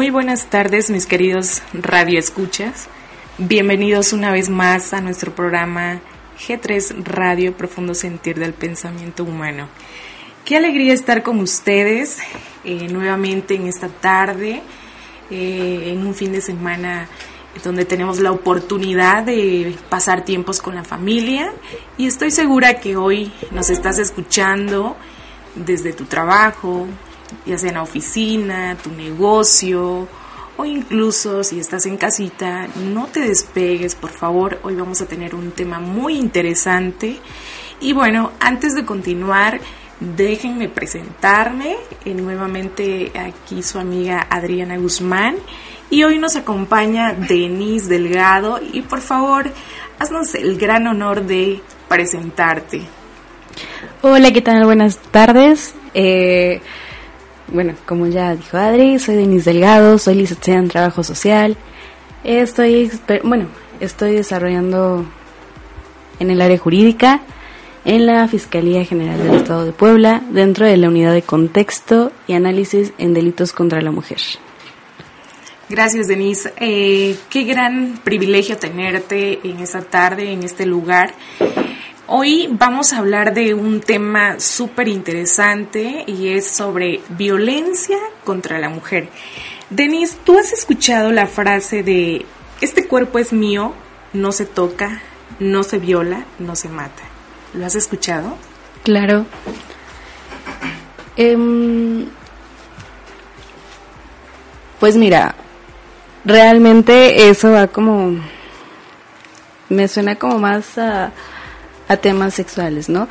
Muy buenas tardes, mis queridos radioescuchas. Bienvenidos una vez más a nuestro programa G3 Radio Profundo Sentir del Pensamiento Humano. Qué alegría estar con ustedes eh, nuevamente en esta tarde, eh, en un fin de semana donde tenemos la oportunidad de pasar tiempos con la familia y estoy segura que hoy nos estás escuchando desde tu trabajo, ya sea en la oficina, tu negocio o incluso si estás en casita, no te despegues, por favor. Hoy vamos a tener un tema muy interesante. Y bueno, antes de continuar, déjenme presentarme. Eh, nuevamente aquí su amiga Adriana Guzmán. Y hoy nos acompaña Denise Delgado. Y por favor, haznos el gran honor de presentarte. Hola, ¿qué tal? Buenas tardes. Eh, bueno, como ya dijo Adri, soy Denise Delgado, soy licenciada en Trabajo Social. Estoy, bueno, estoy desarrollando en el área jurídica en la Fiscalía General del Estado de Puebla, dentro de la unidad de contexto y análisis en delitos contra la mujer. Gracias, Denise. Eh, qué gran privilegio tenerte en esta tarde, en este lugar. Hoy vamos a hablar de un tema súper interesante y es sobre violencia contra la mujer. Denise, ¿tú has escuchado la frase de este cuerpo es mío, no se toca, no se viola, no se mata? ¿Lo has escuchado? Claro. Em, pues mira, realmente eso va como... Me suena como más a a temas sexuales, ¿no?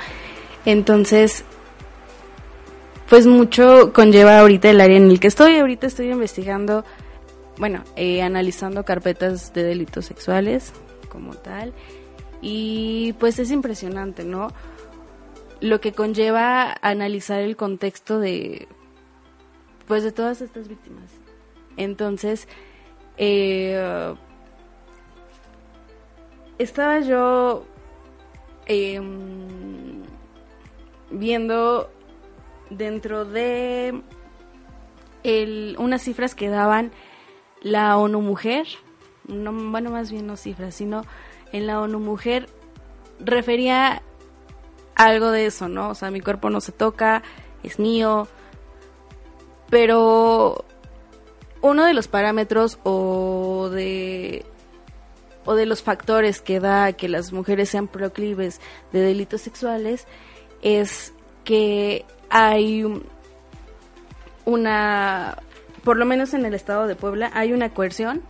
Entonces, pues mucho conlleva ahorita el área en el que estoy. Ahorita estoy investigando, bueno, eh, analizando carpetas de delitos sexuales como tal. Y pues es impresionante, ¿no? Lo que conlleva analizar el contexto de, pues de todas estas víctimas. Entonces, eh, estaba yo Em, viendo dentro de unas cifras que daban la ONU Mujer, no, bueno, más bien no cifras, sino en la ONU Mujer refería algo de eso, ¿no? O sea, mi cuerpo no se toca, es mío, pero uno de los parámetros o de o de los factores que da que las mujeres sean proclives de delitos sexuales es que hay una, por lo menos en el estado de Puebla, hay una coerción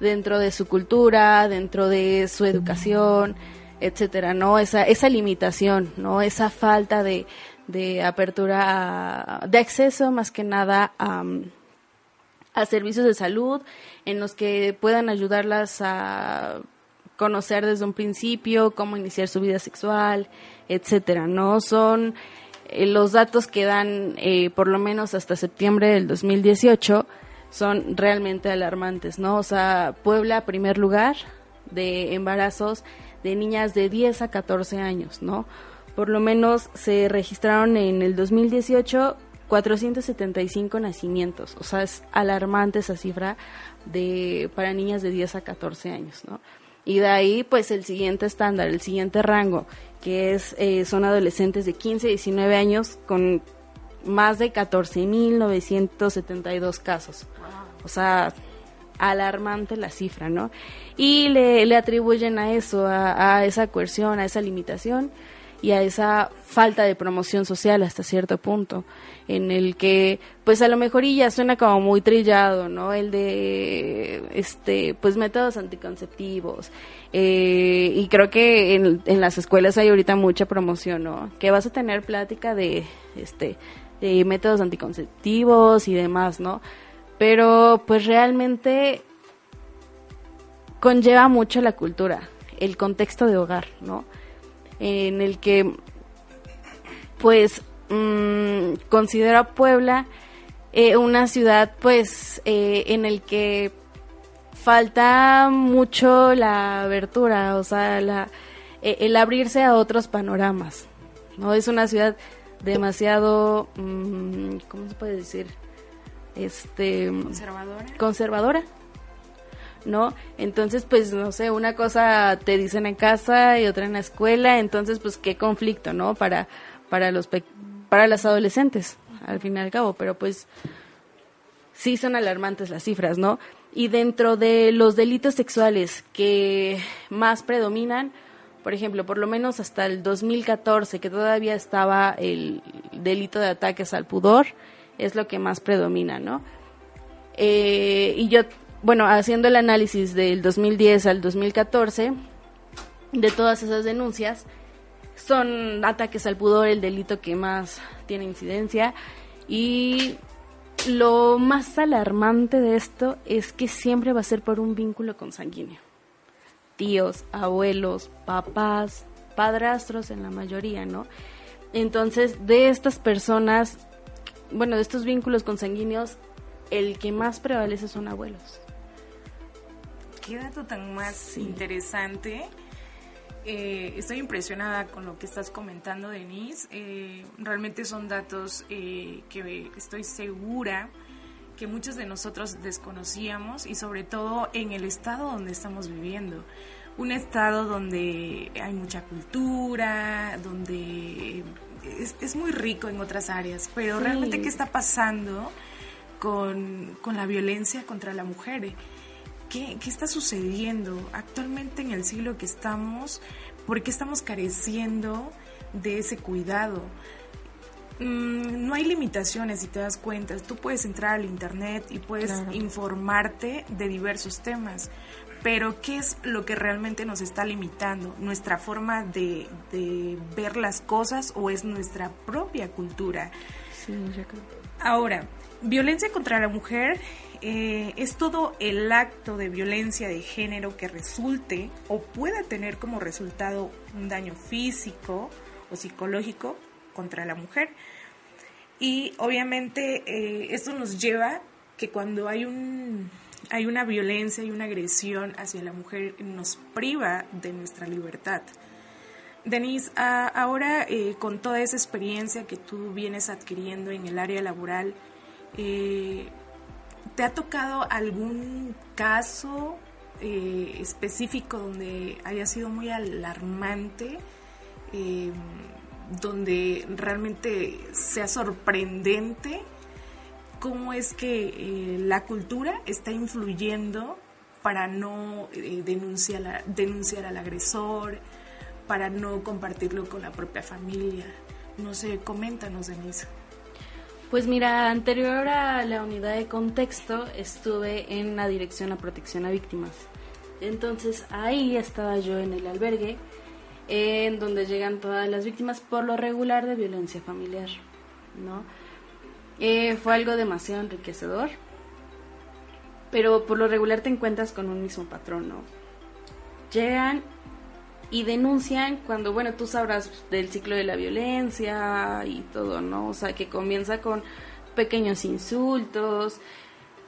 dentro de su cultura, dentro de su educación, etcétera, ¿no? Esa, esa limitación, ¿no? Esa falta de, de apertura, de acceso más que nada a, a servicios de salud en los que puedan ayudarlas a conocer desde un principio cómo iniciar su vida sexual, etcétera, ¿no? Son eh, los datos que dan eh, por lo menos hasta septiembre del 2018 son realmente alarmantes, ¿no? O sea, Puebla, primer lugar de embarazos de niñas de 10 a 14 años, ¿no? Por lo menos se registraron en el 2018 475 nacimientos, o sea, es alarmante esa cifra de para niñas de 10 a 14 años, ¿no? Y de ahí, pues el siguiente estándar, el siguiente rango, que es eh, son adolescentes de 15 a 19 años con más de 14.972 casos. O sea, alarmante la cifra, ¿no? Y le, le atribuyen a eso, a, a, esa coerción, a esa limitación, y a esa falta de promoción social hasta cierto punto, en el que pues a lo mejor ya suena como muy trillado, ¿no? El de este pues métodos anticonceptivos eh, y creo que en, en, las escuelas hay ahorita mucha promoción, ¿no? Que vas a tener plática de este de métodos anticonceptivos y demás, ¿no? Pero pues realmente conlleva mucho la cultura, el contexto de hogar, ¿no? En el que, pues, mmm, considero a Puebla eh, una ciudad, pues, eh, en el que falta mucho la abertura, o sea, la, eh, el abrirse a otros panoramas, ¿no? Es una ciudad demasiado, mmm, ¿cómo se puede decir? Este, conservadora. Conservadora, ¿no? Entonces, pues, no sé, una cosa te dicen en casa y otra en la escuela, entonces, pues, qué conflicto, ¿no? Para, para los, para las adolescentes, al fin y al cabo, pero pues, sí son alarmantes las cifras, ¿no? Y dentro de los delitos sexuales que más predominan, por ejemplo, por lo menos hasta el 2014, que todavía estaba el delito de ataques al pudor, es lo que más predomina, ¿no? Eh, y yo bueno, haciendo el análisis del 2010 al 2014 de todas esas denuncias, son ataques al pudor el delito que más tiene incidencia y lo más alarmante de esto es que siempre va a ser por un vínculo consanguíneo. Tíos, abuelos, papás, padrastros en la mayoría, ¿no? Entonces, de estas personas, bueno, de estos vínculos consanguíneos, el que más prevalece son abuelos qué dato tan más interesante. Eh, estoy impresionada con lo que estás comentando, Denise. Eh, realmente son datos eh, que estoy segura que muchos de nosotros desconocíamos y sobre todo en el estado donde estamos viviendo. Un estado donde hay mucha cultura, donde es, muy rico en otras áreas, pero realmente qué está pasando con, con la violencia contra la mujer. ¿Qué, está sucediendo actualmente en el siglo que estamos? ¿Por qué estamos careciendo de ese cuidado? Mm, no hay limitaciones si te das cuenta. Tú puedes entrar al internet y puedes informarte de diversos temas. Pero ¿qué es lo que realmente nos está limitando? ¿Nuestra forma de, de ver las cosas o es nuestra propia cultura? Sí, yo creo. Ahora, violencia contra la mujer eh, es todo el acto de violencia de género que resulte o pueda tener como resultado un daño físico o psicológico contra la mujer. Y obviamente eh, esto nos lleva que cuando hay un hay una violencia y una agresión hacia la mujer nos priva de nuestra libertad. Denise, ahora eh, con toda esa experiencia que tú vienes adquiriendo en el área laboral, eh, ¿Te ha tocado algún caso eh, específico donde haya sido muy alarmante, donde realmente sea sorprendente cómo es que eh, la cultura está influyendo para no denunciar, denunciar al agresor, para no compartirlo con la propia familia? No sé, coméntanos, Denise. Pues mira, anterior a la unidad de contexto estuve en la Dirección a Protección a Víctimas. Entonces ahí estaba yo en el albergue, en donde llegan todas las víctimas por lo regular de violencia familiar, ¿no? Eh, fue algo demasiado enriquecedor, pero por lo regular te encuentras con un mismo patrón, ¿no? Llegan y denuncian cuando, bueno, tú sabrás del ciclo de la violencia y todo, ¿no? O sea, que comienza con pequeños insultos,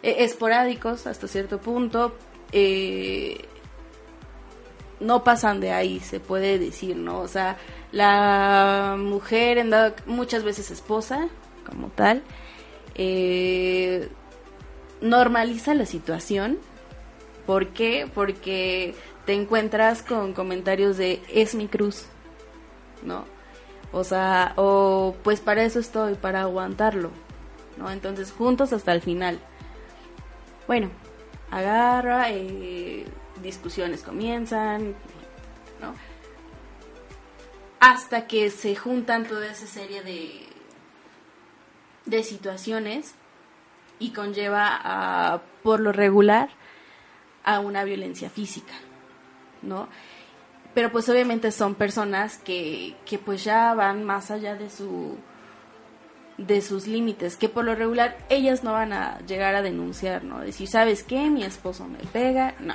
eh, esporádicos hasta cierto punto, eh, no pasan de ahí, se puede decir, ¿no? O sea, la mujer, en dado, muchas veces esposa, como tal, eh, normaliza la situación. ¿Por qué? Porque te encuentras con comentarios de es mi cruz, ¿no? O sea, o pues para eso estoy, para aguantarlo, ¿no? Entonces, juntos hasta el final. Bueno, agarra, eh, discusiones comienzan, ¿no? hasta que se juntan toda esa serie de, de situaciones y conlleva a, por lo regular a una violencia física, ¿no? Pero pues obviamente son personas que, que pues ya van más allá de su de sus límites, que por lo regular ellas no van a llegar a denunciar, ¿no? Decir, ¿sabes qué? Mi esposo me pega, no.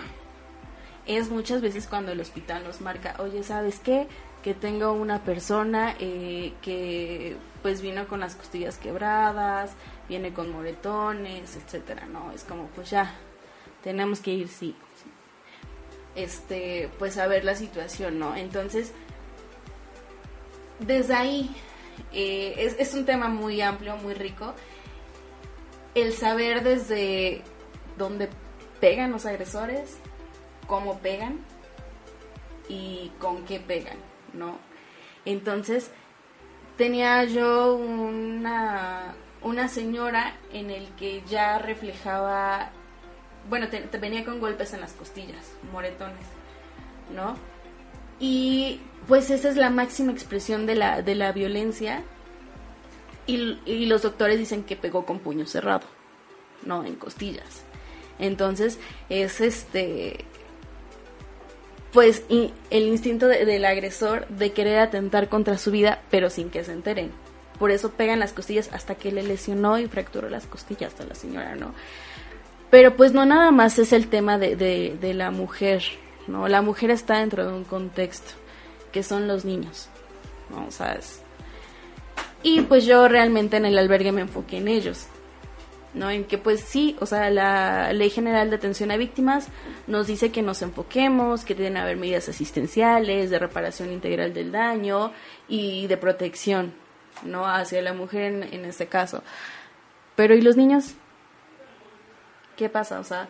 Es muchas veces cuando el hospital nos marca, oye, ¿sabes qué? Que tengo una persona eh, que pues vino con las costillas quebradas, viene con moretones, etcétera, ¿no? Es como, pues ya, tenemos que ir, sí. Este, pues a ver la situación, ¿no? Entonces, desde ahí eh, es, es, un tema muy amplio, muy rico. El saber desde dónde pegan los agresores, cómo pegan y con qué pegan, ¿no? Entonces, tenía yo una, una señora en el que ya reflejaba, bueno, te, venía con golpes en las costillas, moretones, ¿no? Y pues esa es la máxima expresión de la, de la violencia. Y, y, los doctores dicen que pegó con puño cerrado, no en costillas. Entonces es este, pues el instinto de, del agresor de querer atentar contra su vida, pero sin que se enteren. Por eso pegan las costillas hasta que le lesionó y fracturó las costillas a la señora, ¿no? Pero pues no nada más es el tema de, de, de la mujer, ¿no? La mujer está dentro de un contexto que son los niños, ¿no? ¿Sabes? Y pues yo realmente en el albergue me enfoqué en ellos, ¿no? En que pues sí, o sea, la Ley General de Atención a Víctimas nos dice que nos enfoquemos, que deben haber medidas asistenciales, de reparación integral del daño y de protección, ¿no? Hacia la mujer en, este caso. Pero ¿y los niños? ¿Qué pasa? O sea,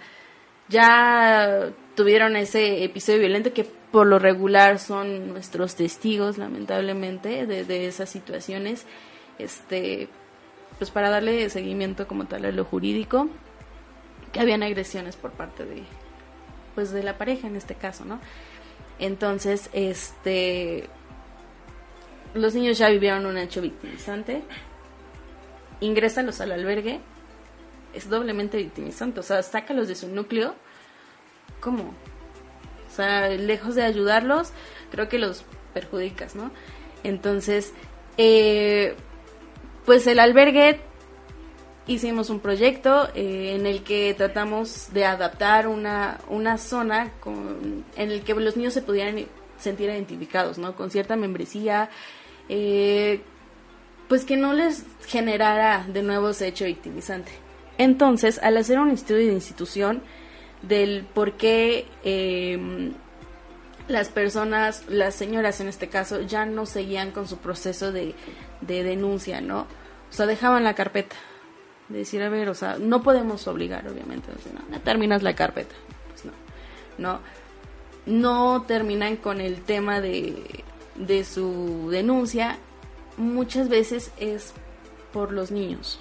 ya tuvieron ese episodio violento que por lo regular son nuestros testigos, lamentablemente, de, de esas situaciones, este, pues para darle seguimiento como tal a lo jurídico, que habían agresiones por parte de, pues de la pareja en este caso, ¿no? Entonces, este, los niños ya vivieron un hecho victimizante, ingrésalos al albergue, es doblemente victimizante, o sea, sácalos de su núcleo, ¿cómo? O sea, lejos de ayudarlos, creo que los perjudicas, ¿no? Entonces, eh, pues el albergue hicimos un proyecto eh, en el que tratamos de adaptar una, una zona con, en el que los niños se pudieran sentir identificados, ¿no? Con cierta membresía, eh, pues que no les generara de nuevo ese hecho victimizante. Entonces, al hacer un estudio de institución, del por qué eh, las personas, las señoras en este caso, ya no seguían con su proceso de, de denuncia, ¿no? O sea, dejaban la carpeta. De decir, a ver, o sea, no podemos obligar, obviamente. O sea, no, terminas la carpeta. Pues no. No. No terminan con el tema de, de su denuncia. Muchas veces es por los niños.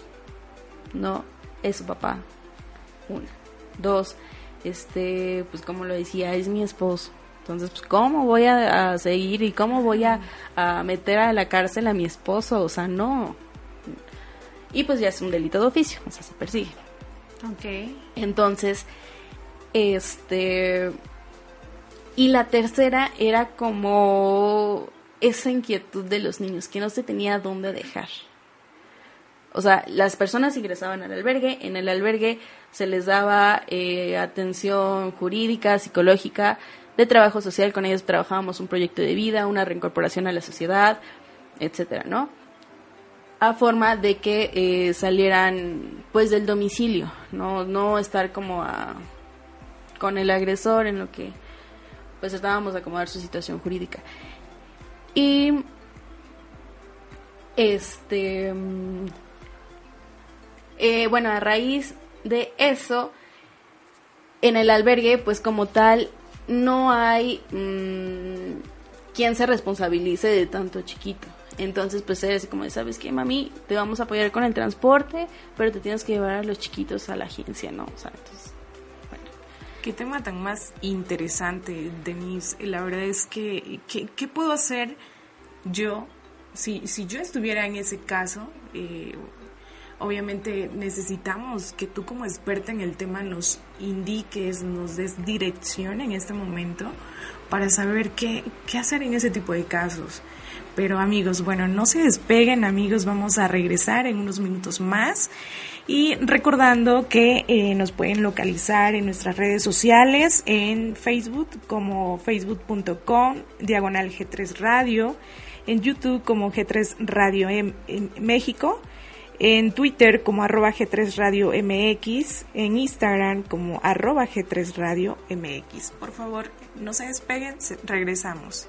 No, es su papá. Una. Dos, este, pues como lo decía, es mi esposo. Entonces, pues, ¿cómo voy a, seguir y cómo voy a, a, meter a la cárcel a mi esposo? O sea, no. Y pues ya es un delito de oficio, o sea, se persigue. Ok. Entonces, este... Y la tercera era como esa inquietud de los niños, que no se tenía dónde dejar. O sea, las personas ingresaban al albergue, en el albergue se les daba eh, atención jurídica, psicológica, de trabajo social, con ellos trabajábamos un proyecto de vida, una reincorporación a la sociedad, etcétera, ¿no? A forma de que eh, salieran pues del domicilio, no, no estar como a, con el agresor en lo que pues tratábamos de acomodar su situación jurídica. Y este eh, bueno, a raíz de eso, en el albergue, pues como tal, no hay mmm, quien se responsabilice de tanto chiquito. Entonces, pues es como, ¿sabes qué, mami? Te vamos a apoyar con el transporte, pero te tienes que llevar a los chiquitos a la agencia, ¿no? O sea, entonces, bueno. Qué tema tan más interesante, Denise. La verdad es que, ¿qué, qué puedo hacer yo, si, si yo estuviera en ese caso, eh, obviamente necesitamos que tú como experta en el tema nos indiques, nos des dirección en este momento para saber qué, qué hacer en ese tipo de casos. Pero amigos, bueno, no se despeguen amigos, vamos a regresar en unos minutos más. Y recordando que eh, nos pueden localizar en nuestras redes sociales, en Facebook como facebook.com, diagonal G3 Radio, en YouTube como G3 Radio en, México, en Twitter como arroba G3 Radio MX, en Instagram como arroba G3 Radio MX. Por favor, no se despeguen, regresamos.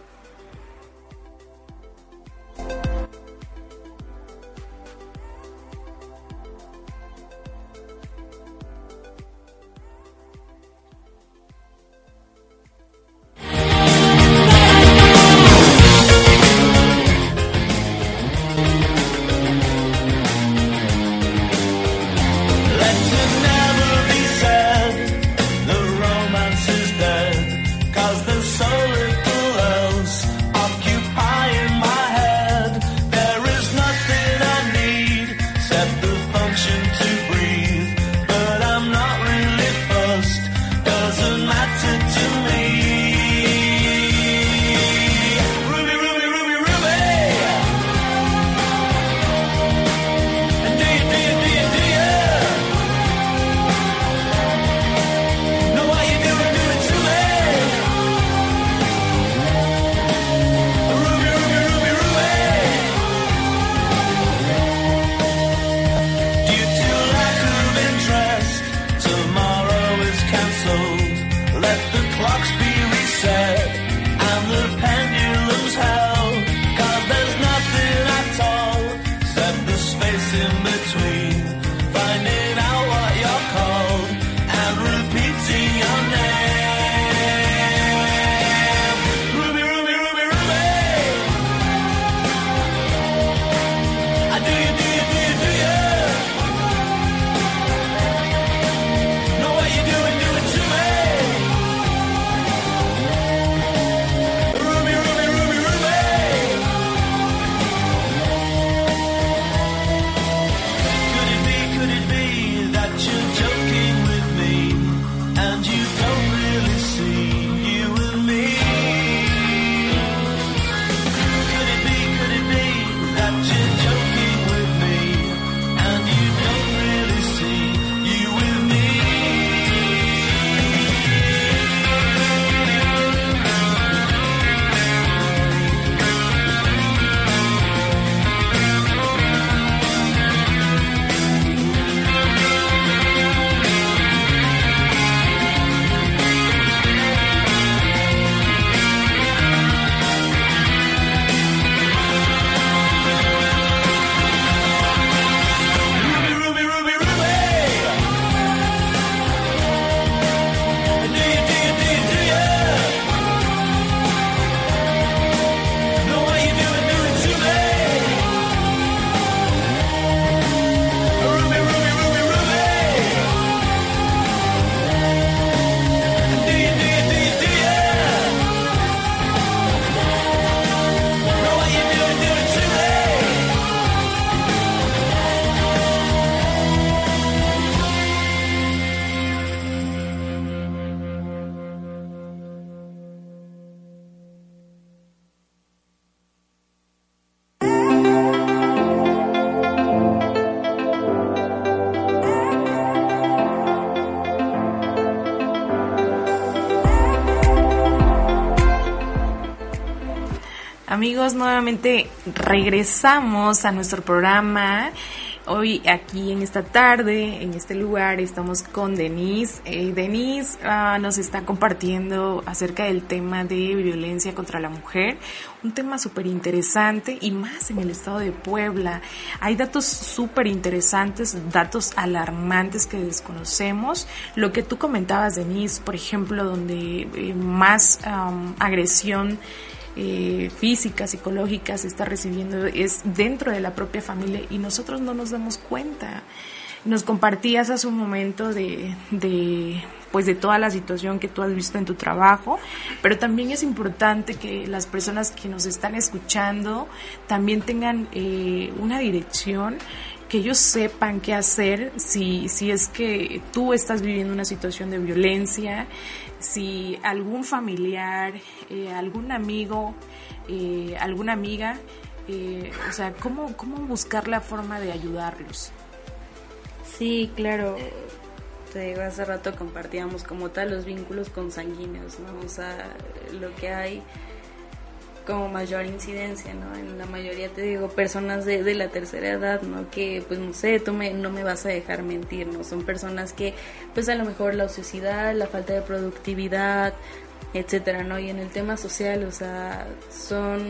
Amigos, nuevamente regresamos a nuestro programa. Hoy aquí en esta tarde, en este lugar, estamos con Denise. Eh, Denise ah, nos está compartiendo acerca del tema de violencia contra la mujer, un tema súper interesante y más en el estado de Puebla. Hay datos súper interesantes, datos alarmantes que desconocemos. Lo que tú comentabas, Denise, por ejemplo, donde eh, más agresión eh, física, psicológica se está recibiendo es dentro de la propia familia y nosotros no nos damos cuenta. Nos compartías hace un momento de, de pues de toda la situación que tú has visto en tu trabajo, pero también es importante que las personas que nos están escuchando también tengan eh, una dirección que ellos sepan qué hacer si, si es que tú estás viviendo una situación de violencia, si algún familiar, eh, algún amigo, eh, alguna amiga, o sea, ¿cómo, ¿cómo buscar la forma de ayudarlos? Sí, claro te digo, hace rato compartíamos como tal los vínculos consanguíneos, ¿no? O sea, lo que hay como mayor incidencia, ¿no? En la mayoría, te digo, personas de, de la tercera edad, ¿no? Que, pues, no sé, tú me, no me vas a dejar mentir, ¿no? Son personas que, pues, a lo mejor la ociosidad, la falta de productividad, etcétera, ¿no? Y en el tema social, o sea, son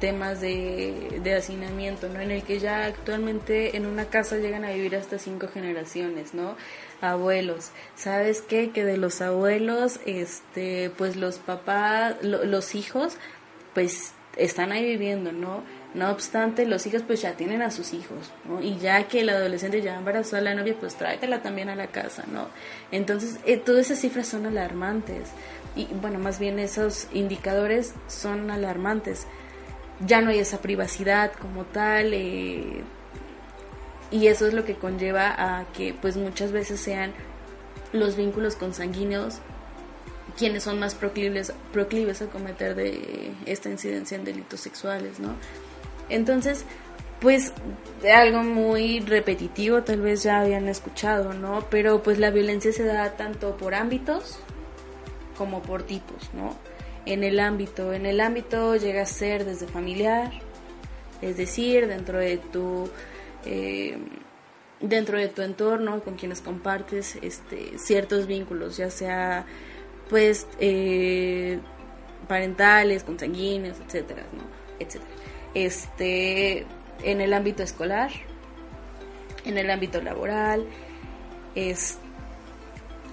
temas de, de hacinamiento, ¿no? En el que ya actualmente en una casa llegan a vivir hasta cinco generaciones, ¿no? abuelos. ¿Sabes qué? Que de los abuelos, este, pues los papás, los hijos, pues están ahí viviendo, ¿no? No obstante, los hijos pues ya tienen a sus hijos, ¿no? Y ya que el adolescente ya embarazó a la novia, pues tráetela también a la casa, ¿no? Entonces, eh, todas esas cifras son alarmantes. Y bueno, más bien esos indicadores son alarmantes. Ya no hay esa privacidad como tal, eh, y eso es lo que conlleva a que pues muchas veces sean los vínculos consanguíneos quienes son más proclives, proclives a cometer de esta incidencia en delitos sexuales, ¿no? Entonces, pues algo muy repetitivo, tal vez ya habían escuchado, ¿no? Pero pues la violencia se da tanto por ámbitos como por tipos, ¿no? En el ámbito, en el ámbito llega a ser desde familiar, es decir, dentro de tu eh, dentro de tu entorno, con quienes compartes este, ciertos vínculos, ya sea pues eh, parentales, consanguíneos, etcétera, ¿no? etcétera. Este, en el ámbito escolar, en el ámbito laboral, es,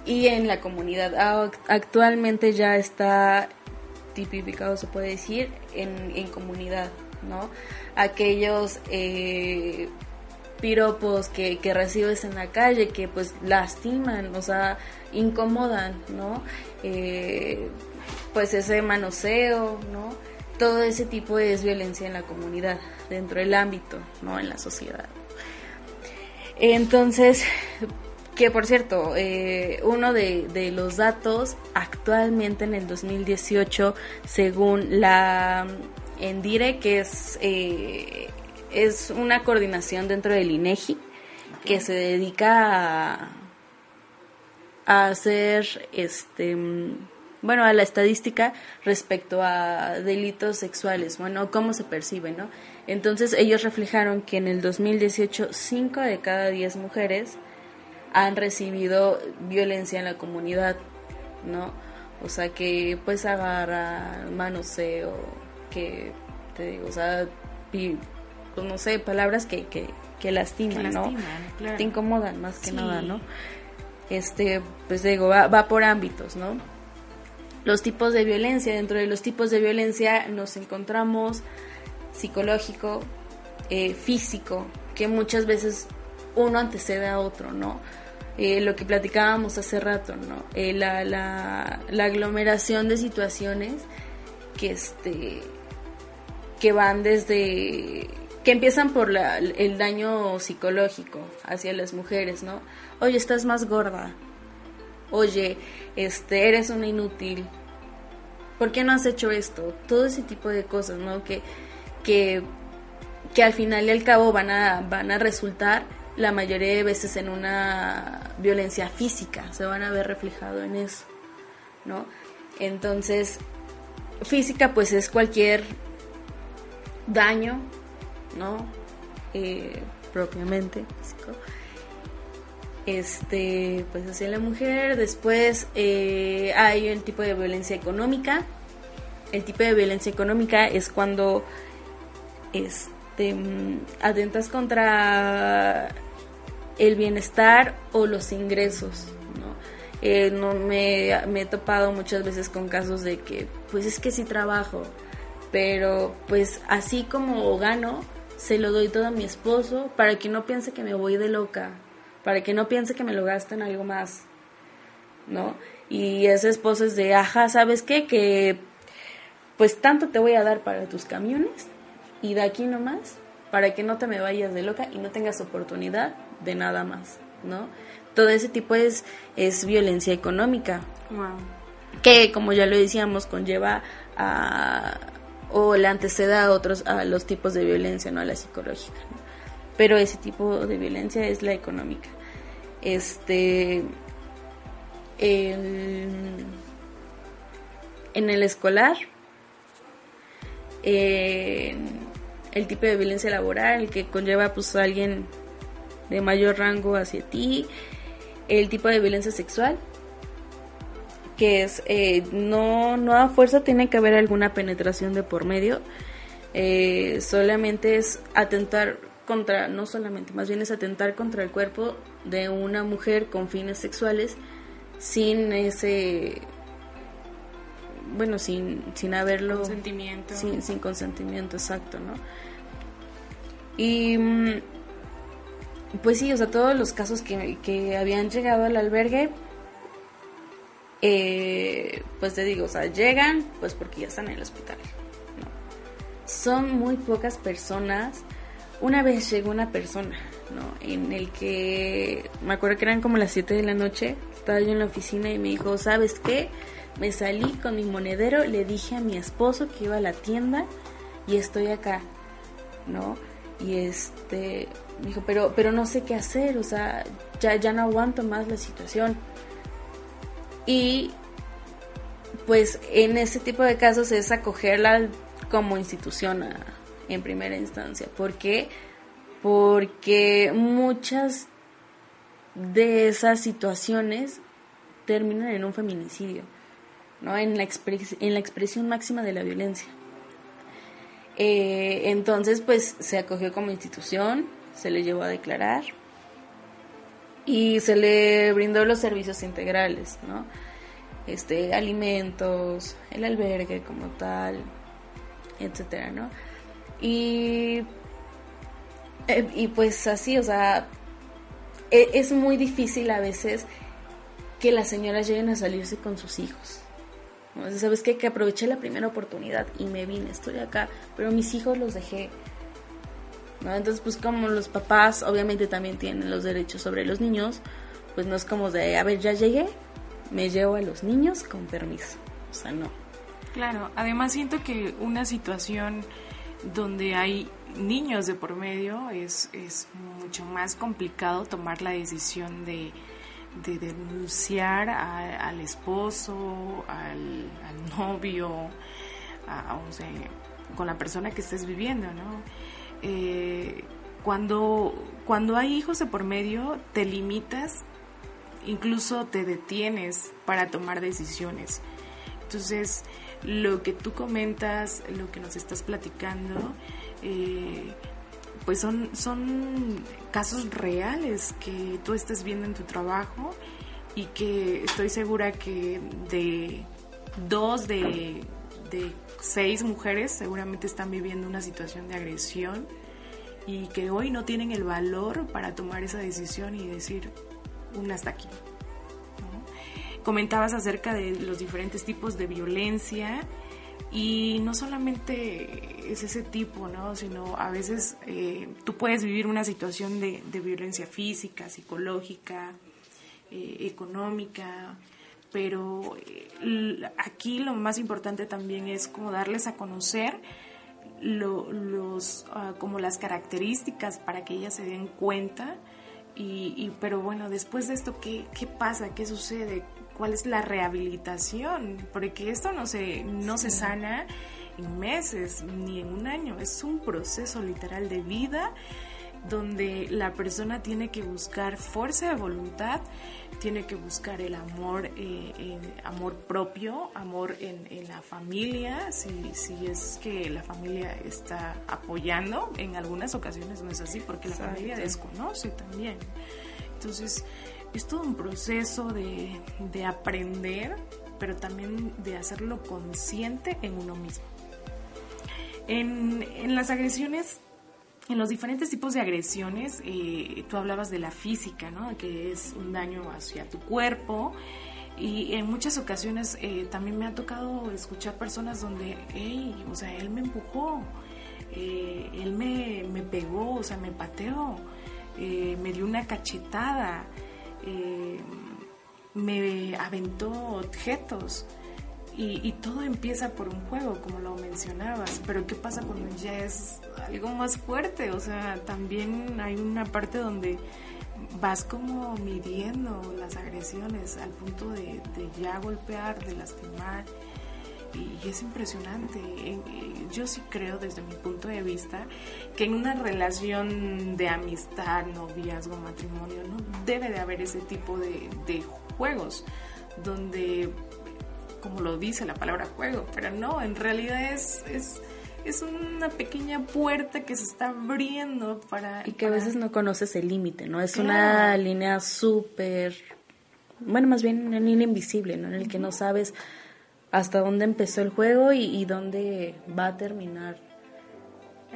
y en la comunidad. Actualmente ya está tipificado, se puede decir, en, en comunidad, ¿no? Aquellos eh, piropos que, que recibes en la calle que pues lastiman, o sea, incomodan, ¿no? Eh, pues ese manoseo, ¿no? Todo ese tipo es violencia en la comunidad, dentro del ámbito, ¿no? En la sociedad. Entonces, que por cierto, eh, uno de, de, los datos actualmente en el 2018, según la Endire, que es eh, es una coordinación dentro del INEGI que se dedica a, a hacer este bueno, a la estadística respecto a delitos sexuales, bueno, cómo se percibe, ¿no? Entonces ellos reflejaron que en el 2018 5 de cada 10 mujeres han recibido violencia en la comunidad, ¿no? O sea, que pues agarra, manoseo, que te digo, o sea, pues, no sé, palabras que, que, lastiman, ¿no? Te incomodan más que nada, ¿no? Este, pues digo, va, va por ámbitos, ¿no? Los tipos de violencia, dentro de los tipos de violencia nos encontramos psicológico, eh, físico, que muchas veces uno antecede a otro, ¿no? Eh, lo que platicábamos hace rato, ¿no? Eh, la, la, la, aglomeración de situaciones que, este, que van desde que empiezan por el daño psicológico hacia las mujeres, ¿no? Oye, estás más gorda. Oye, este, eres una inútil. ¿Por qué no has hecho esto? Todo ese tipo de cosas, ¿no? Que, que, que al final y al cabo van a, van a resultar la mayoría de veces en una violencia física, se van a ver reflejado en eso, ¿no? Entonces, física pues es cualquier daño ¿no? Eh, propiamente físico. Este, pues hacia la mujer. Después eh, hay el tipo de violencia económica. El tipo de violencia económica es cuando este, atentas contra el bienestar o los ingresos, ¿no? Eh, no me, me, he topado muchas veces con casos de que, pues es que si trabajo, pero pues así como gano, se lo doy todo a mi esposo para que no piense que me voy de loca, para que no piense que me lo gasto en algo más, ¿no? Y ese esposo es de, ajá, ¿sabes qué? Que pues tanto te voy a dar para tus camiones y de aquí nomás, para que no te me vayas de loca y no tengas oportunidad de nada más, ¿no? Todo ese tipo es, es violencia económica. Que, como ya lo decíamos, conlleva a, o le antecede a otros, a los tipos de violencia, no a la psicológica. Pero ese tipo de violencia es la económica. Este, en el escolar, el tipo de violencia laboral, que conlleva pues a alguien de mayor rango hacia ti, el tipo de violencia sexual, que es eh, no, no a fuerza tiene que haber alguna penetración de por medio, eh, solamente es atentar contra, no solamente, más bien es atentar contra el cuerpo de una mujer con fines sexuales sin ese bueno sin sin haberlo consentimiento sin, sin consentimiento exacto no y mm, pues sí o sea todos los casos que, que habían llegado al albergue eh, pues te digo o sea llegan pues porque ya están en el hospital ¿no? son muy pocas personas una vez llegó una persona ¿no? En el que me acuerdo que eran como las 7 de la noche, estaba yo en la oficina y me dijo, ¿sabes qué? Me salí con mi monedero, le dije a mi esposo que iba a la tienda y estoy acá, ¿no? Y este, me dijo, pero, pero no sé qué hacer, o sea, ya, ya no aguanto más la situación. Y pues en ese tipo de casos es acogerla como institución en primera instancia, porque porque muchas de esas situaciones terminan en un feminicidio, ¿no? en, la en la expresión máxima de la violencia. Eh, entonces, pues se acogió como institución, se le llevó a declarar y se le brindó los servicios integrales, ¿no? Este, alimentos, el albergue como tal, etcétera, ¿no? Y eh, y pues así, o sea, e, es muy difícil a veces que las señoras lleguen a salirse con sus hijos. ¿Sabes qué? Que aproveché la primera oportunidad y me vine, estoy acá, pero mis hijos los dejé. Entonces, pues como los papás obviamente también tienen los derechos sobre los niños, pues no es como de, a ver, ya llegué, me llevo a los niños con permiso. O sea, no. Claro, además siento que una situación donde hay niños de por medio es, es mucho más complicado tomar la decisión de, denunciar al esposo, al, novio, con la persona que estés viviendo, ¿no? Eh, cuando, cuando hay hijos de por medio, te limitas, incluso te detienes para tomar decisiones. Entonces, lo que tú comentas, lo que nos estás platicando, eh, pues son, son casos reales que tú estás viendo en tu trabajo y que estoy segura que de dos de, de seis mujeres seguramente están viviendo una situación de agresión y que hoy no tienen el valor para tomar esa decisión y decir una hasta aquí. Comentabas acerca de los diferentes tipos de violencia y no solamente es ese tipo, ¿no? Sino a veces eh, tú puedes vivir una situación de, violencia física, psicológica, eh, económica, pero eh, aquí lo más importante también es como darles a conocer los, ah, como las características para que ellas se den cuenta. Y, pero bueno, después de esto, ¿qué, ¿qué pasa? ¿Qué sucede? Cuál es la rehabilitación, porque esto no se, no se sana en meses ni en un año, es un proceso literal de vida donde la persona tiene que buscar fuerza de voluntad, tiene que buscar el amor, eh, amor propio, amor en, la familia, si, si, es que la familia está apoyando, en algunas ocasiones no es así, porque la familia desconoce también. Entonces, es todo un proceso de, de aprender, pero también de hacerlo consciente en uno mismo. En, en las agresiones en los diferentes tipos de agresiones, eh, tú hablabas de la física, ¿no? Que es un daño hacia tu cuerpo. Y en muchas ocasiones eh, también me ha tocado escuchar personas donde, hey, o sea, él me empujó, eh, él me, me, pegó, o sea, me pateó, me dio una cachetada, me aventó objetos. Y, todo empieza por un juego, como lo mencionabas, pero ¿qué pasa cuando ya es algo más fuerte? O sea, también hay una parte donde vas como midiendo las agresiones al punto de, ya golpear, de lastimar. Y, es impresionante. Yo sí creo desde mi punto de vista que en una relación de amistad, noviazgo, matrimonio, no debe de haber ese tipo de, de juegos donde como lo dice la palabra juego, pero no, en realidad es, es, es una pequeña puerta que se está abriendo para... Y que a veces no conoces el límite, ¿no? Es una línea súper, bueno, más bien una línea invisible, ¿no? En el que no sabes hasta dónde empezó el juego y, y dónde va a terminar.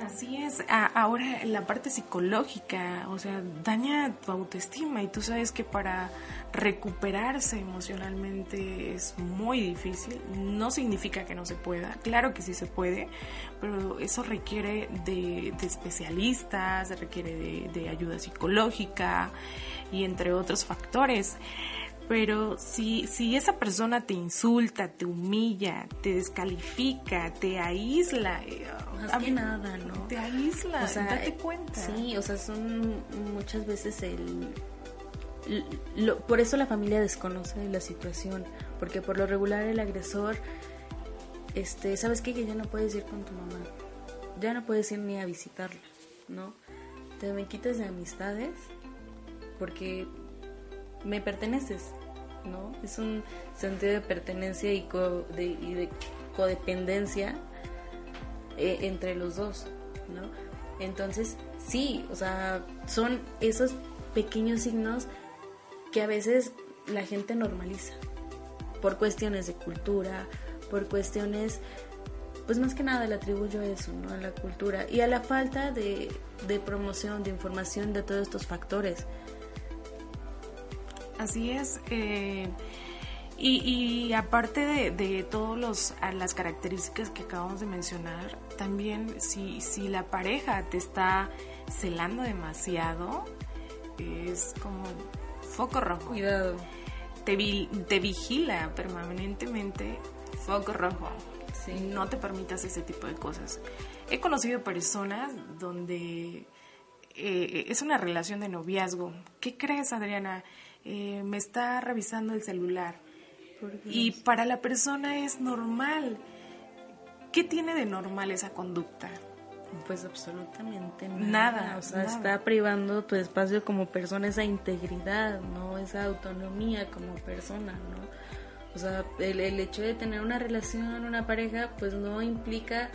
Así es, ahora la parte psicológica, o sea, daña tu autoestima y tú sabes que para recuperarse emocionalmente es muy difícil, no significa que no se pueda, claro que sí se puede, pero eso requiere de, especialistas, requiere de, de ayuda psicológica y entre otros factores. Pero si, si esa persona te insulta, te humilla, te descalifica, te aísla, eh, más que nada, ¿no? Te aísla, o sea, date cuenta. Sí, o sea, son muchas veces el, por eso la familia desconoce la situación, porque por lo regular el agresor, este, ¿sabes qué? Que ya no puedes ir con tu mamá, ya no puedes ir ni a visitarla, ¿no? Te me quitas de amistades porque me perteneces, ¿no? Es un sentido de pertenencia y, de, codependencia eh, entre los dos, ¿no? Entonces, sí, o sea, son esos pequeños signos que a veces la gente normaliza por cuestiones de cultura, por cuestiones, pues más que nada le atribuyo eso, ¿no? A la cultura y a la falta de, de promoción, de información de todos estos factores. Así es. Eh, y, aparte de, de todas las características que acabamos de mencionar, también si, si la pareja te está celando demasiado, es como foco rojo. Cuidado. Te, te vigila permanentemente, foco rojo. No te permitas ese tipo de cosas. He conocido personas donde eh, es una relación de noviazgo. ¿Qué crees, Adriana? Eh, me está revisando el celular. Y para la persona es normal. ¿Qué tiene de normal esa conducta? Pues absolutamente nada. O sea, está privando tu espacio como persona, esa integridad, ¿no? Esa autonomía como persona, ¿no? O sea, el, hecho de tener una relación, una pareja, pues no implica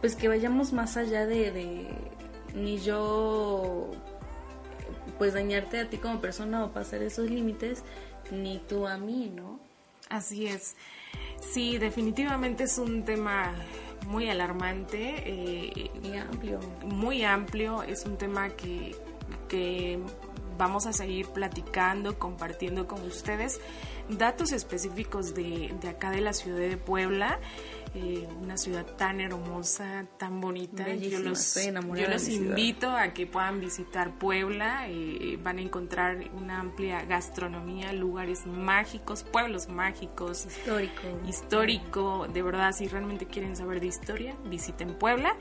pues que vayamos más allá de, de ni yo pues dañarte a ti como persona o pasar esos límites, ni tú a mí, ¿no? Así es. Sí, definitivamente es un tema muy alarmante. Eh, y amplio. Muy amplio. Es un tema que, que vamos a seguir platicando, compartiendo con ustedes datos específicos de, de acá de la ciudad de Puebla. Eh, una ciudad tan hermosa, tan bonita. yo los, yo los invito a que puedan visitar Puebla, eh, van a encontrar una amplia gastronomía, lugares mágicos, pueblos mágicos. Histórico. Histórico, de verdad, si realmente quieren saber de historia, visiten Puebla.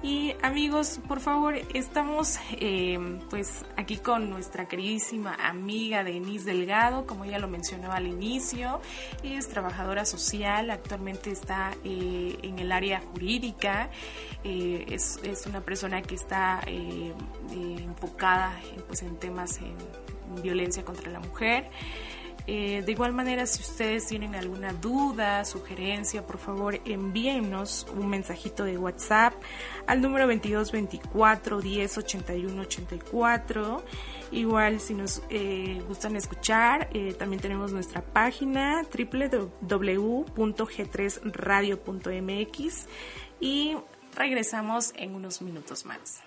Y amigos, por favor, estamos eh, pues aquí con nuestra queridísima amiga Denise Delgado, como ya lo mencionaba al inicio, es trabajadora social, actualmente está... Eh, en el área jurídica, eh, es, es, una persona que está eh, enfocada pues, en temas en violencia contra la mujer. De igual manera, si ustedes tienen alguna duda, sugerencia, por favor envíennos un mensajito de WhatsApp al número 2224 10 81 84. Igual si nos eh, gustan escuchar, eh, también tenemos nuestra página www.g3radio.mx y Regresamos en unos minutos más.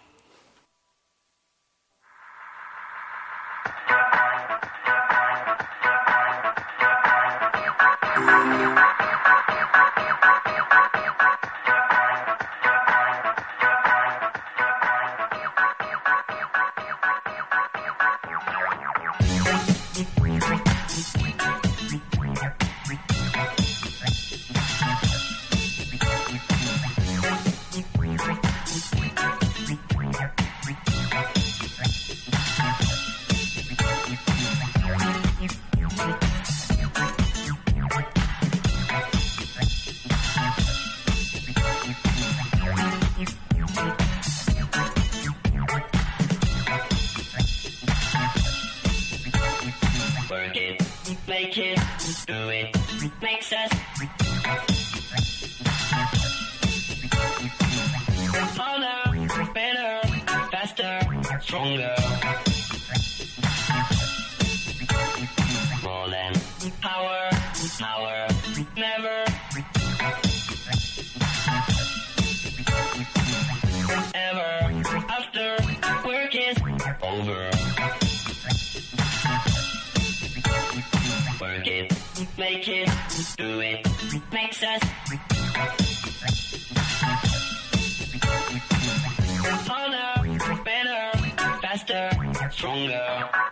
do Amigos,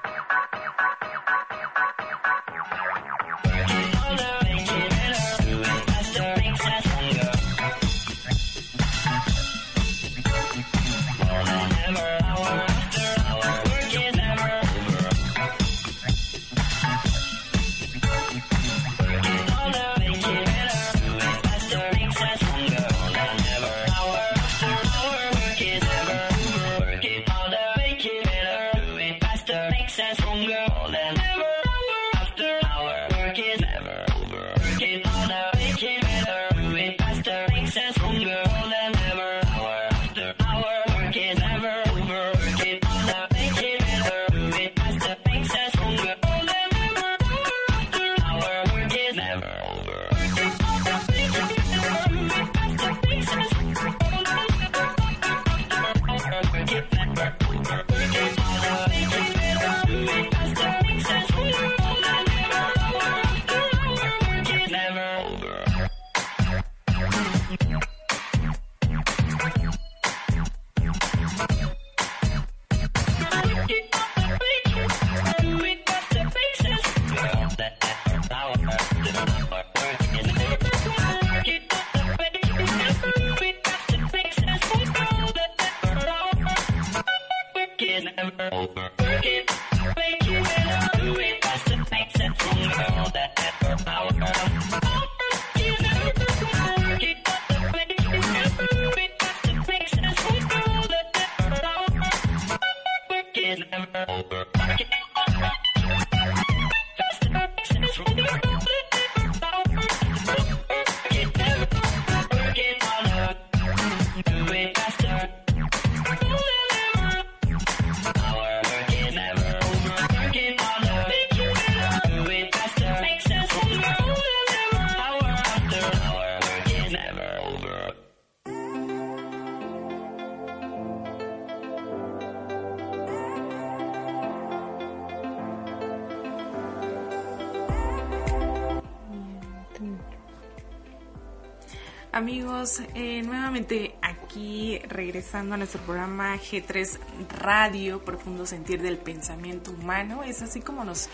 regresando a nuestro programa G3 Radio, Profundo Sentir del Pensamiento Humano. Es así como nos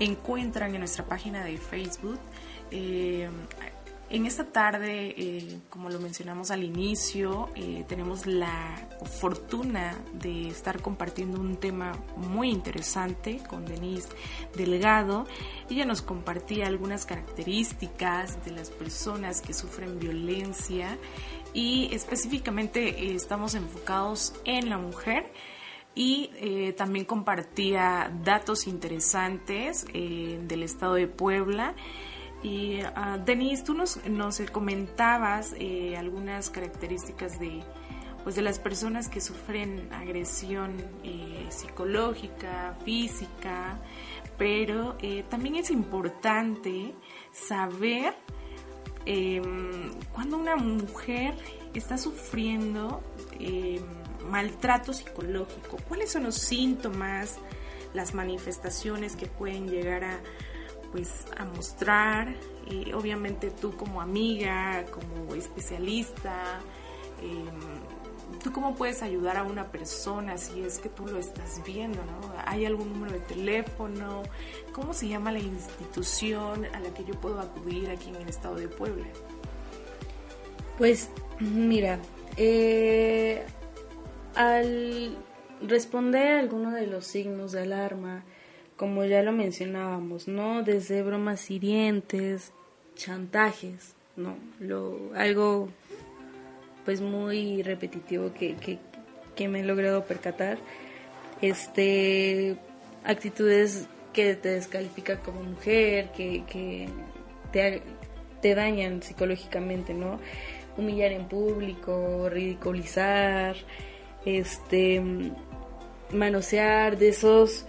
encuentran en nuestra página de Facebook. Eh, en esta tarde, eh, como lo mencionamos al inicio, eh, tenemos la fortuna de estar compartiendo un tema muy interesante con Denise Delgado. Ella nos compartía algunas características de las personas que sufren violencia y específicamente eh, estamos enfocados en la mujer y también compartía datos interesantes del estado de Puebla. Y uh, Denise, tú nos, nos comentabas eh, algunas características de, pues, de las personas que sufren agresión eh, psicológica, física, pero eh, también es importante saber em, cuando una mujer está sufriendo eh, maltrato psicológico, ¿cuáles son los síntomas, las manifestaciones que pueden llegar a, pues, a mostrar? Eh, obviamente tú como amiga, como especialista, em, ¿tú cómo puedes ayudar a una persona si es que tú lo estás viendo? ¿no? ¿Hay algún número de teléfono? ¿Cómo se llama la institución a la que yo puedo acudir aquí en el estado de Puebla? Pues mira, eh, al responder a alguno de los signos de alarma, como ya lo mencionábamos, ¿no? Desde bromas hirientes, chantajes, ¿no? Algo pues muy repetitivo que, que, me he logrado percatar. Este actitudes que te descalifican como mujer, que, que te, te dañan psicológicamente, ¿no? humillar en público, ridiculizar, este, manosear de esos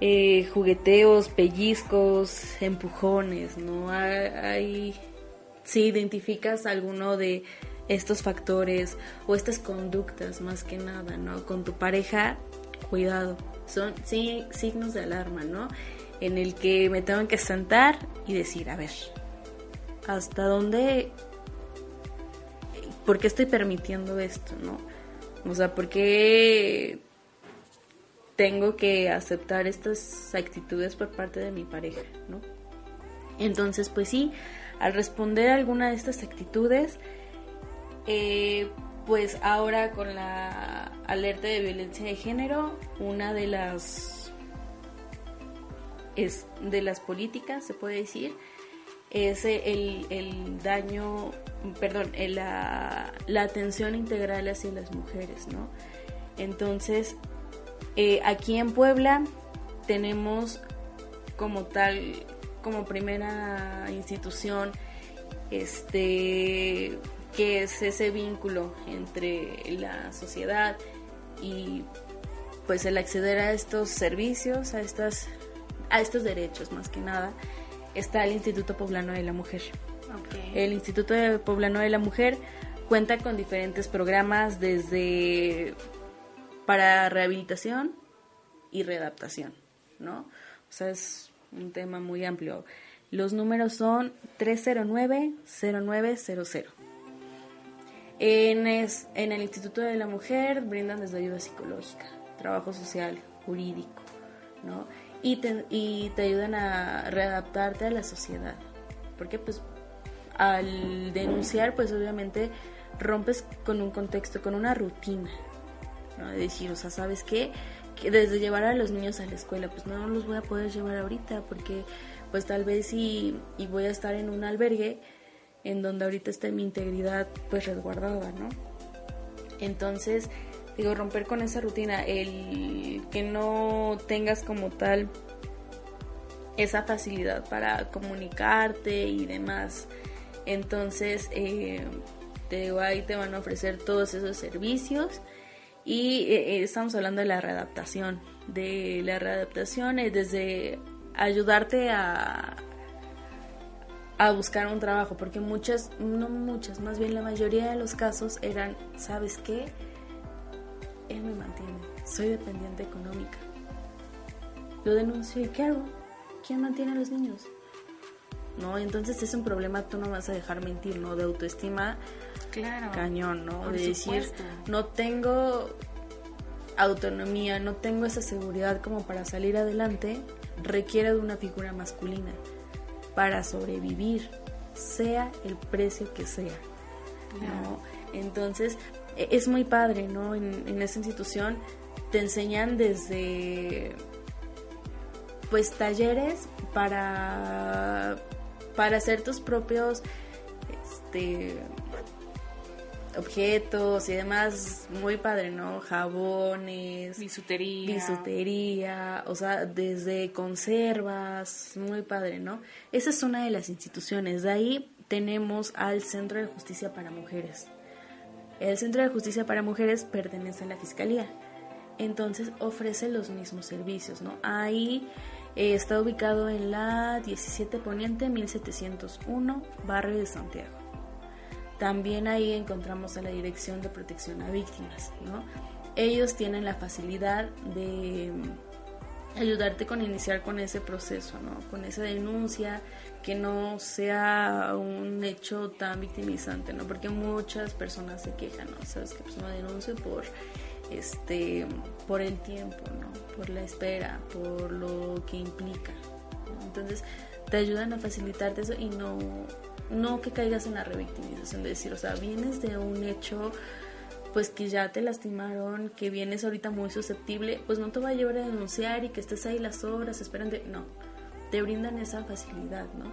eh, jugueteos, pellizcos, empujones, ¿no? Hay, si identificas alguno de estos factores o estas conductas más que nada, ¿no? Con tu pareja, cuidado, son sí, signos de alarma, ¿no? En el que me tengo que sentar y decir, a ver, ¿hasta dónde ¿por qué estoy permitiendo esto, no? O sea, ¿por qué tengo que aceptar estas actitudes por parte de mi pareja, no? Entonces, pues sí, al responder a alguna de estas actitudes, eh, pues ahora con la alerta de violencia de género, una de las es de las políticas, se puede decir, es el, el daño perdón, la, la, atención integral hacia las mujeres, ¿no? Entonces, eh, aquí en Puebla tenemos como tal, como primera institución, este, que es ese vínculo entre la sociedad y pues el acceder a estos servicios, a estas, a estos derechos más que nada, está el Instituto Poblano de la Mujer. El Instituto Poblano de la Mujer cuenta con diferentes programas desde para rehabilitación y readaptación, ¿no? O sea, es un tema muy amplio. Los números son 309-0900. En, en el Instituto de la Mujer brindan desde ayuda psicológica, trabajo social, jurídico, ¿no? Y te, y te ayudan a readaptarte a la sociedad. Porque pues al denunciar, pues obviamente rompes con un contexto, con una rutina, ¿no? De decir, o sea, ¿sabes qué? Que desde llevar a los niños a la escuela, pues no los voy a poder llevar ahorita porque pues tal vez y, y voy a estar en un albergue en donde ahorita está mi integridad pues resguardada, ¿no? Entonces, digo, romper con esa rutina, el que no tengas como tal esa facilidad para comunicarte y demás, entonces, eh, te ahí te van a ofrecer todos esos servicios y eh, eh, estamos hablando de la readaptación. De la readaptación es desde ayudarte a, a buscar un trabajo, porque muchas, no muchas, más bien la mayoría de los casos eran, ¿sabes qué? Él me mantiene, soy dependiente económica. Lo denuncio y ¿qué hago? ¿Quién mantiene a los niños? ¿no? Entonces es un problema, tú no vas a dejar mentir, ¿no? De autoestima, claro, cañón, ¿no? de decir, no tengo autonomía, no tengo esa seguridad como para salir adelante, requiere de una figura masculina para sobrevivir, sea el precio que sea, ¿no? Entonces e, es muy padre, ¿no? En, en esa institución te enseñan desde pues talleres para para hacer tus propios este objetos y demás, muy padre, ¿no? Jabones, bisutería, bisutería, o sea, desde conservas, muy padre, ¿no? Esa es una de las instituciones. De ahí tenemos al Centro de Justicia para Mujeres. El Centro de Justicia para Mujeres pertenece a la Fiscalía, entonces ofrece los mismos servicios, ¿no? Ahí eh, está ubicado en la 17 Poniente 1701, barrio de Santiago. También ahí encontramos a la Dirección de Protección a Víctimas, ¿no? Ellos tienen la facilidad de ayudarte con iniciar con ese proceso, ¿no? Con esa denuncia, que no sea un hecho tan victimizante, ¿no? Porque muchas personas se quejan, ¿no? Sabes que pues no por este por el tiempo, ¿no? Por la espera, por lo que implica. Entonces, te ayudan a facilitarte eso y no no que caigas en la revictimización de decir, o sea, vienes de un hecho pues que ya te lastimaron, que vienes ahorita muy susceptible, pues no te va a llevar a denunciar y que estés ahí las horas esperando, no, te brindan esa facilidad, ¿no?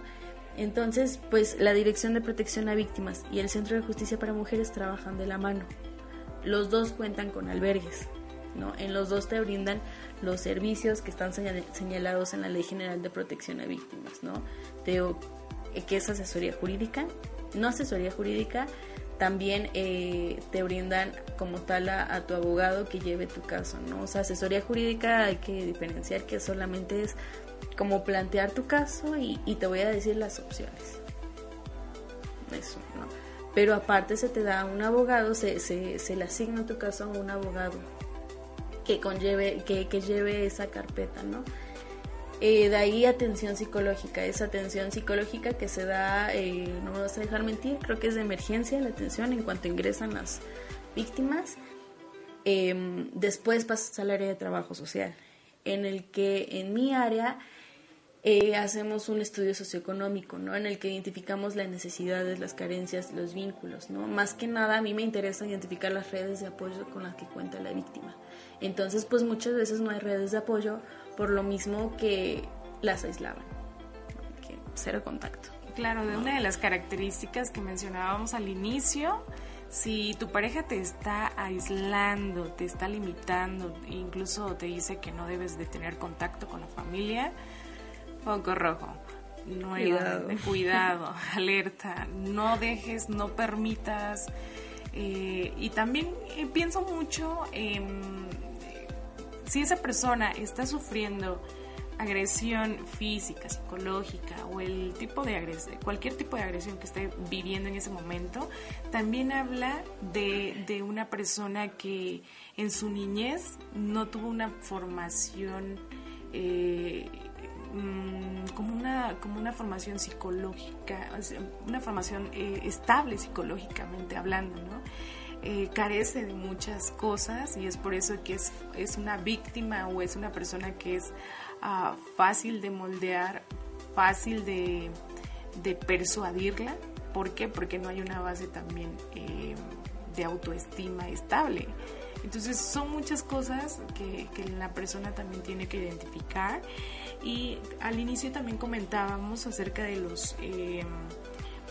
Entonces, pues la Dirección de Protección a Víctimas y el Centro de Justicia para Mujeres trabajan de la mano. Los dos cuentan con albergues, ¿no? En los dos te brindan los servicios que están señalados en la Ley General de Protección a Víctimas, ¿no? Te, que es asesoría jurídica, no asesoría jurídica, también eh, te brindan como tal a, tu abogado que lleve tu caso, ¿no? O sea, asesoría jurídica hay que diferenciar que solamente es como plantear tu caso y, te voy a decir las opciones. Eso, ¿no? Pero aparte se te da un abogado, se, se, se le asigna tu caso a un abogado que conlleve, que, que lleve esa carpeta, ¿no? Eh, de ahí atención psicológica, esa atención psicológica que se da, eh, no me vas a dejar mentir, creo que es de emergencia la atención en cuanto ingresan las víctimas. Em, después pasas al área de trabajo social, en el que en mi área eh, hacemos un estudio socioeconómico, ¿no? En el que identificamos las necesidades, las carencias, los vínculos, ¿no? Más que nada a mí me interesa identificar las redes de apoyo con las que cuenta la víctima. Entonces, pues muchas veces no hay redes de apoyo por lo mismo que las aislaban, que cero contacto. Claro, de una de las características que mencionábamos al inicio, si tu pareja te está aislando, te está limitando, incluso te dice que no debes de tener contacto con la familia, foco rojo. Cuidado. cuidado, alerta, no dejes, no permitas. Eh, y también eh, pienso mucho en si esa persona está sufriendo agresión física, psicológica o el tipo de agresión, cualquier tipo de agresión que esté viviendo en ese momento, también habla de, una persona que en su niñez no tuvo una formación eh, mm, como una como una formación psicológica, una formación eh, estable psicológicamente hablando, ¿no? Eh, carece de muchas cosas y es por eso que es, es una víctima o es una persona que es ah, fácil de moldear, fácil de, persuadirla. ¿Por qué? Porque no hay una base también eh, de autoestima estable. Entonces son muchas cosas que, que, la persona también tiene que identificar y al inicio también comentábamos acerca de los... Eh,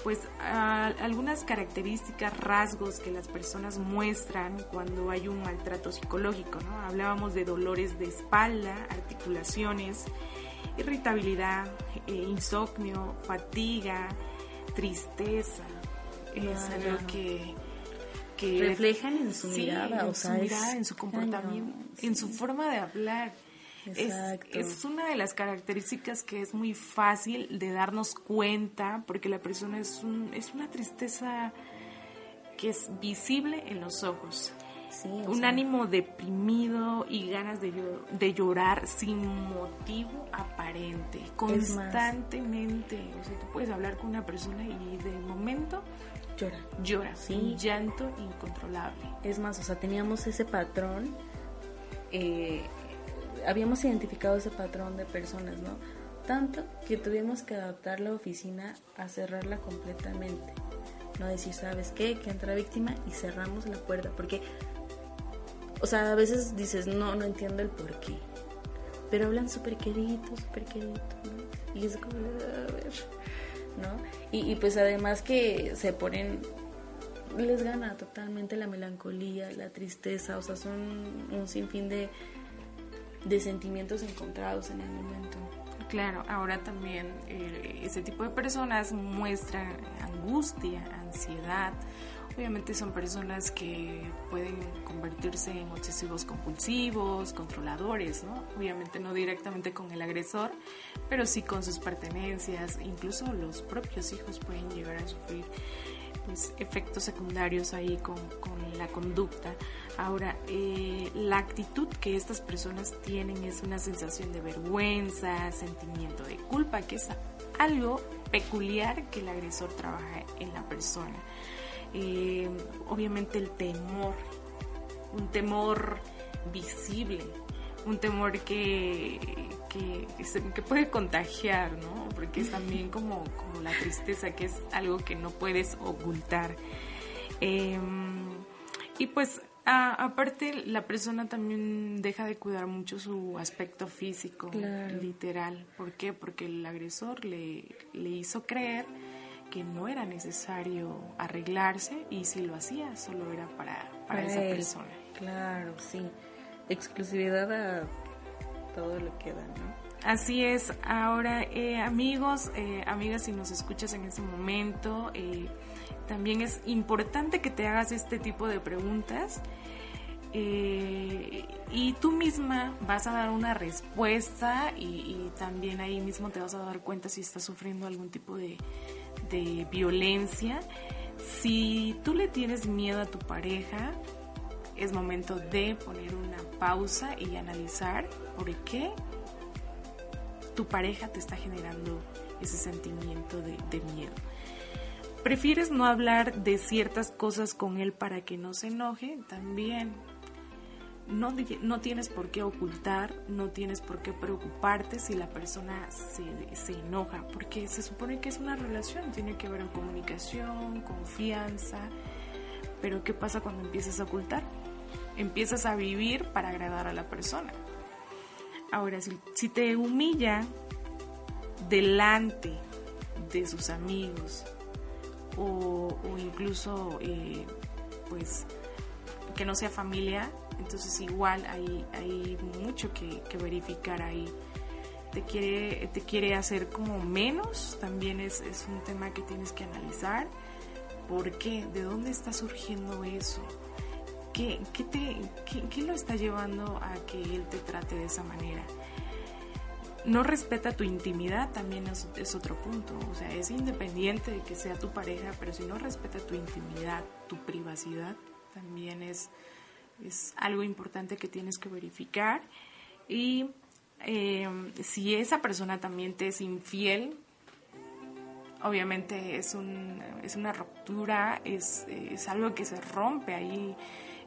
pues algunas características, rasgos que las personas muestran cuando hay un maltrato psicológico, ¿no? Hablábamos de dolores de espalda, articulaciones, irritabilidad, eh, insomnio, fatiga, tristeza. Es algo que, reflejan en su mirada, en su mirada, en su comportamiento, en su forma de hablar. Es, una de las características que es muy fácil de darnos cuenta porque la persona es, un, es una tristeza que es visible en los ojos. un ánimo deprimido y ganas de, de, llorar sin motivo aparente, constantemente. O sea, tú puedes hablar con una persona y de momento llora. Llora, sí. llanto incontrolable. Es más, o sea, teníamos ese patrón eh, habíamos identificado ese patrón de personas, ¿no? Tanto que tuvimos que adaptar la oficina a cerrarla completamente. No decir, ¿sabes qué? Que entra víctima y cerramos la puerta. Porque, o sea, a veces dices, no, no entiendo el por qué. Pero hablan súper querido, súper querido, ¿no? Y es como, a ver, ¿no? Y, y pues además que se ponen les gana totalmente la melancolía, la tristeza, o sea, son un sinfín de, de sentimientos encontrados en el momento. Claro, ahora también eh, ese tipo de personas muestran angustia, ansiedad. Obviamente son personas que pueden convertirse en obsesivos compulsivos, controladores, ¿no? Obviamente no directamente con el agresor, pero sí con sus pertenencias. Incluso los propios hijos pueden llegar a sufrir pues efectos secundarios ahí con, la conducta. Ahora, eh, la actitud que estas personas tienen es una sensación de vergüenza, sentimiento de culpa, que es algo peculiar que el agresor trabaja en la persona. Eh, obviamente el temor, un temor visible, un temor que, que, puede contagiar, ¿no? Porque es también como, como la tristeza, que es algo que no puedes ocultar. Em, y pues aparte la persona también deja de cuidar mucho su aspecto físico, literal. ¿Por qué? Porque el agresor le, le hizo creer que no era necesario arreglarse y si lo hacía solo era para, para, esa persona. Claro, sí. Exclusividad a todo lo que da, ¿no? Así es. Ahora, eh, amigos, eh, amigas, si nos escuchas en este momento, eh, también es importante que te hagas este tipo de preguntas. y tú misma vas a dar una respuesta y, también ahí mismo te vas a dar cuenta si estás sufriendo algún tipo de violencia. Si tú le tienes miedo a tu pareja, es momento de poner una pausa y analizar por qué tu pareja te está generando ese sentimiento de, miedo. ¿Prefieres no hablar de ciertas cosas con él para que no se enoje? También. No, no tienes por qué ocultar, no tienes por qué preocuparte si la persona se, se enoja, porque se supone que es una relación, tiene que en comunicación, confianza, pero ¿qué pasa cuando empiezas a ocultar? Empiezas a vivir para agradar a la persona. Ahora, si, te humilla delante de sus amigos o, incluso eh, pues que no sea familia, entonces igual hay, hay mucho que, verificar ahí. Te quiere, te quiere hacer como menos, también es, es un tema que tienes que analizar. ¿Por qué? ¿De dónde está surgiendo eso? ¿Qué, te, lo está llevando a que él te trate de esa manera? No respeta tu intimidad, también es, otro punto. O sea, es independiente de que sea tu pareja, pero si no respeta tu intimidad, tu privacidad, también es, es algo importante que tienes que verificar. Y eh, si esa persona también te es infiel, obviamente es, un, es una ruptura, es, es algo que se rompe ahí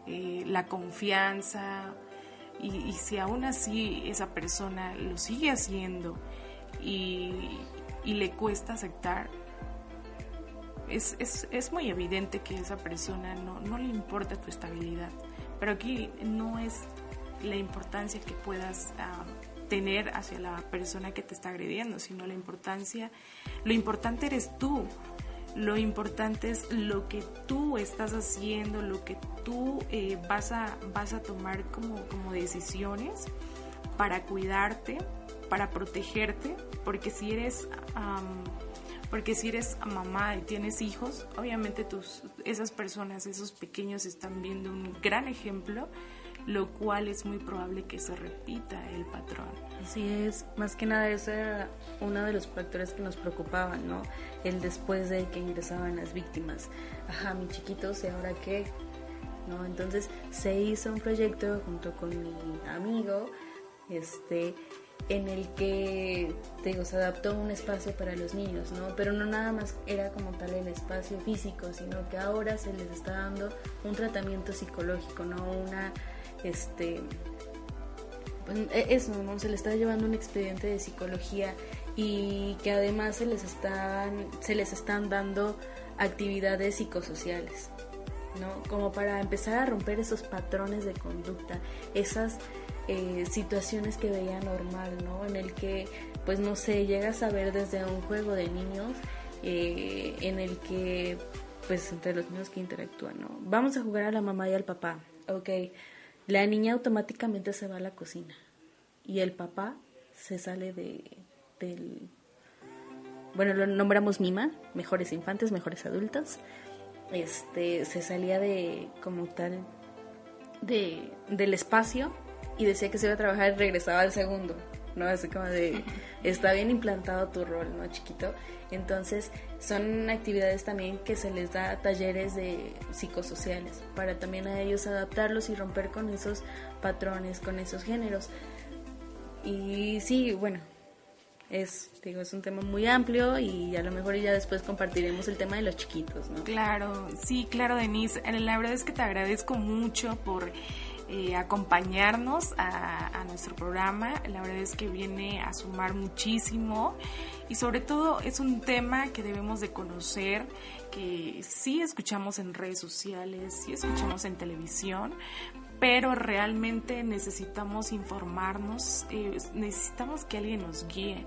eh, la confianza, y, si aún así esa persona lo sigue haciendo y, le cuesta aceptar, es, es, es, muy evidente que esa persona no, no le importa tu estabilidad. Pero aquí no es la importancia que puedas ah, tener hacia la persona que te está agrediendo, sino la importancia, lo importante eres tú, lo importante es lo que tú estás haciendo, lo que tú eh, vas, a, vas a tomar como, como decisiones para cuidarte, para protegerte, porque si eres... porque si eres mamá y tienes hijos, obviamente tus, esas personas, esos pequeños están viendo un gran ejemplo lo cual es muy probable que se repita el patrón. Así es, más que nada ese era uno de los factores que nos preocupaban, ¿no? El después de que ingresaban las víctimas. Ajá, mi chiquito, ¿y ahora qué? ¿No? Entonces se hizo un proyecto junto con mi amigo, este, en el que digo, se adaptó un espacio para los niños, ¿no? Pero no nada más era como tal el espacio físico, sino que ahora se les está dando un tratamiento psicológico, ¿no? Una este e, eso. Se le está llevando un expediente de psicología y que además se les están, se les están dando actividades psicosociales, ¿no? Como para empezar a romper esos patrones de conducta, esas eh, situaciones que veía normal, ¿no? En el que, pues no sé, llegas a ver desde un juego de niños eh, en el que, pues entre los niños que interactúan, ¿no? Vamos a jugar a la mamá y al papá, ok la niña automáticamente se va a la cocina y el papá se sale de, del... Bueno, lo nombramos Mima, mejores infantes, mejores adultos. Este, se salía de, como tal, de, del espacio y decía que se iba a trabajar y regresaba al segundo, ¿no? Así como de, está bien implantado tu rol, ¿no, chiquito? Entonces, son actividades también que se les da talleres de psicosociales, para también a ellos adaptarlos y romper con esos patrones, con esos géneros. Y sí, bueno, es, digo, es un tema muy amplio y a lo mejor ya después compartiremos el tema de los chiquitos, ¿no? Claro, sí, claro, Denise. La verdad es que te agradezco mucho por eh, acompañarnos a, nuestro programa. La verdad es que viene a sumar muchísimo y sobre todo es un tema que debemos de conocer, que sí escuchamos en redes sociales, sí escuchamos en televisión, pero realmente necesitamos informarnos, eh, necesitamos que alguien nos guíe.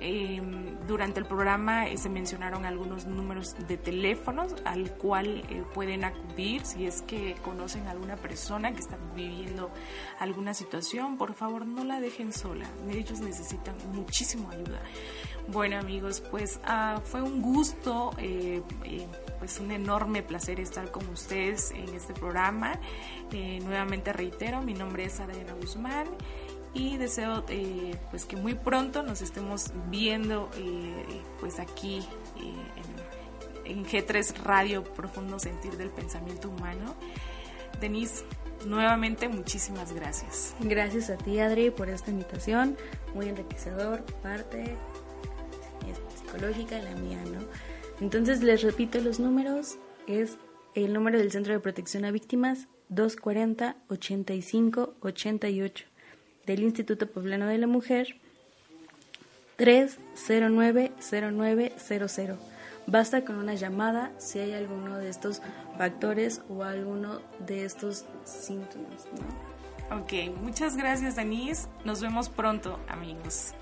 Em, durante el programa eh, se mencionaron algunos números de teléfonos al cual eh, pueden acudir si es que conocen a alguna persona que está viviendo alguna situación. Por favor, no la dejen sola. Ellos necesitan muchísima ayuda. Bueno amigos, pues ah, fue un gusto, pues un enorme placer estar con ustedes en este programa. nuevamente reitero, mi nombre es Adriana Guzmán y deseo eh, pues que muy pronto nos estemos viendo eh, pues aquí eh, en, en, G3 Radio Profundo Sentir del Pensamiento Humano. Denise, nuevamente muchísimas gracias. Gracias a ti Adri por esta invitación, muy enriquecedor, parte psicológica la mía, ¿no? Entonces les repito los números, es el número del Centro de Protección a Víctimas 240 85 88 del Instituto Poblano de la Mujer 3090900. Basta con una llamada si hay alguno de estos factores o alguno de estos síntomas. Ok, muchas gracias Denise. Nos vemos pronto amigos.